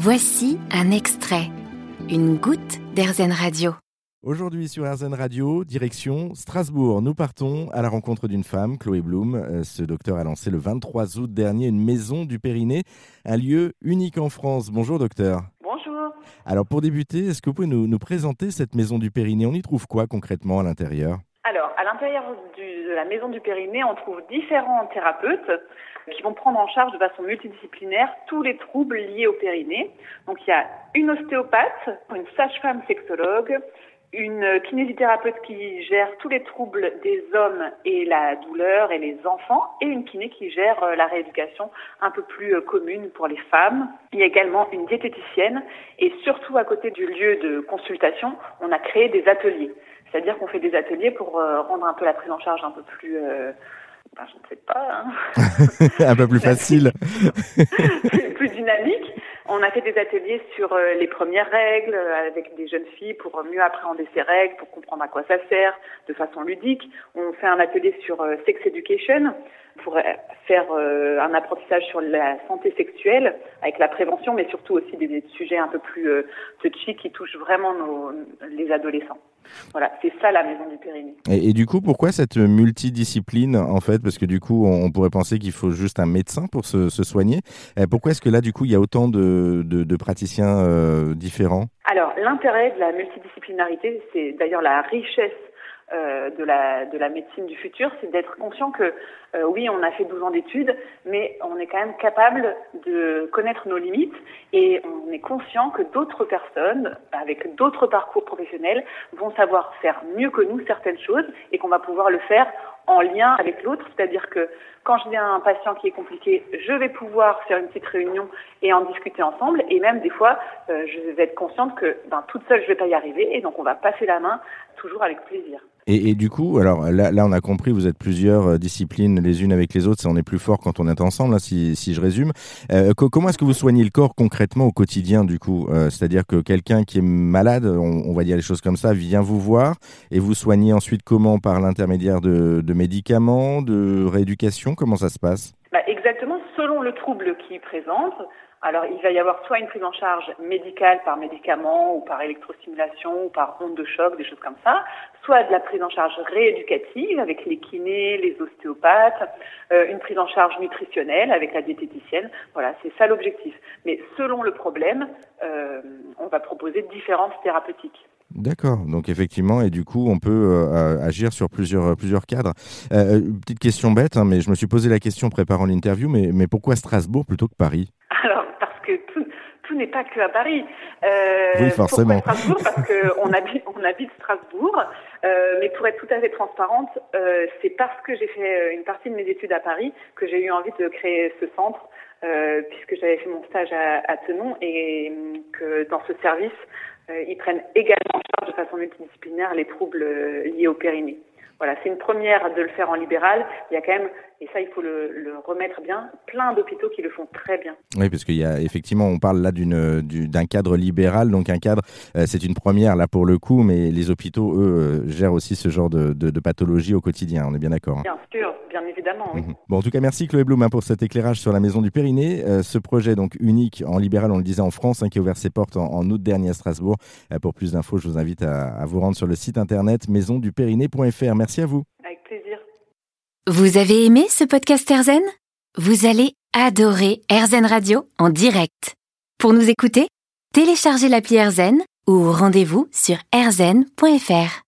Voici un extrait, une goutte d'Airzen Radio. Aujourd'hui sur RZN Radio, direction Strasbourg. Nous partons à la rencontre d'une femme, Chloé Blum. Euh, Ce docteur a lancé le 23 août dernier une maison du Périnée, un lieu unique en France. Bonjour docteur. Bonjour. Alors pour débuter, est-ce que vous pouvez nous, nous présenter cette maison du Périnée? On y trouve quoi concrètement à l'intérieur? L'intérieur de la maison du Périnée, on trouve différents thérapeutes qui vont prendre en charge de façon multidisciplinaire tous les troubles liés au périnée. Donc, il y a une ostéopathe, une sage-femme sexologue, une kinésithérapeute qui gère tous les troubles des hommes et la douleur et les enfants, et une kiné qui gère euh, la rééducation un peu plus euh, commune pour les femmes. Il y a également une diététicienne, et surtout à côté du lieu de consultation, on a créé des ateliers. C'est-à-dire qu'on fait des ateliers pour euh, rendre un peu la prise en charge un peu plus, euh, ben, je ne sais pas, hein, Un peu plus facile. plus, dynamique. On a fait des ateliers sur euh, les premières règles avec des jeunes filles pour mieux appréhender ces règles, pour comprendre à quoi ça sert de façon ludique. On fait un atelier sur sex education pour faire euh, un apprentissage sur la santé sexuelle avec la prévention, mais surtout aussi des, des sujets un peu plus euh, touchy qui touchent vraiment nos, les adolescents. Voilà, c'est ça la maison du Périnée. Et, et du coup, pourquoi cette multidiscipline en fait? Parce que du coup, on, on pourrait penser qu'il faut juste un médecin pour se, se soigner. Euh, pourquoi est-ce que là, du coup, il y a autant de, de, de praticiens euh, différents? Alors, l'intérêt de la multidisciplinarité, c'est d'ailleurs la richesse euh, de, la, de la médecine du futur, c'est d'être conscient que, euh, oui, on a fait 12 ans d'études, mais on est quand même capable de connaître nos limites et on est conscient que d'autres personnes, avec d'autres parcours professionnels, vont savoir faire mieux que nous certaines choses et qu'on va pouvoir le faire en lien avec l'autre, c'est-à-dire que quand j'ai un patient qui est compliqué, je vais pouvoir faire une petite réunion et en discuter ensemble. Et même des fois, euh, je vais être consciente que ben, toute seule, je vais pas y arriver. Et donc, on va passer la main toujours avec plaisir. Et, du coup, alors là, on a compris, vous êtes plusieurs euh, disciplines les unes avec les autres. On est plus fort quand on est ensemble, hein, si, je résume. Euh, co- comment est-ce que vous soignez le corps concrètement au quotidien, du coup Euh, C'est-à-dire que quelqu'un qui est malade, on, va dire les choses comme ça, vient vous voir et vous soignez ensuite comment? Par l'intermédiaire de, médicaments, de rééducation? Comment ça se passe? Bah, exactement, selon le trouble qu'il présente. Alors, il va y avoir soit une prise en charge médicale par médicament ou par électrostimulation ou par onde de choc, des choses comme ça, soit de la prise en charge rééducative avec les kinés, les ostéopathes, euh, une prise en charge nutritionnelle avec la diététicienne. Voilà, c'est ça l'objectif. Mais selon le problème, euh, on va proposer différentes thérapeutiques. D'accord, donc effectivement, et du coup, on peut euh, agir sur plusieurs, plusieurs cadres. Petite question bête, hein, mais je me suis posé la question préparant l'interview, mais, mais pourquoi Strasbourg plutôt que Paris? Tout, n'est pas que à Paris. Euh, Oui, forcément. Strasbourg Parce qu'on habite, on habite Strasbourg. Euh, mais pour être tout à fait transparente, euh, c'est parce que j'ai fait euh, une partie de mes études à Paris que j'ai eu envie de créer ce centre, euh, puisque j'avais fait mon stage à, à Tenon et hum, que dans ce service, euh, ils prennent également en charge de façon multidisciplinaire les troubles liés au périnée. Voilà, c'est une première de le faire en libéral. Il y a quand même, et ça il faut le, le remettre bien, plein d'hôpitaux qui le font très bien. Oui, parce qu'il y a effectivement, on parle là d'une, du- d'un cadre libéral, donc un cadre, euh, c'est une première là pour le coup, mais les hôpitaux, eux, euh, gèrent aussi ce genre de, de, de pathologie au quotidien, on est bien d'accord. hein. Bien sûr, bien évidemment. oui. Mhm. Bon, en tout cas, merci Chloé Blum hein, pour cet éclairage sur la maison du Périnée. Euh, ce projet donc unique en libéral, on le disait en France, hein, qui a ouvert ses portes en, en août dernier à Strasbourg. Euh, pour plus d'infos, je vous invite à, à vous rendre sur le site internet maisondupériné.fr. Merci à vous. Avec plaisir. Vous avez aimé ce podcast Airzen? Vous allez adorer Airzen Radio en direct. Pour nous écouter, téléchargez l'appli Airzen ou rendez-vous sur airzen.fr.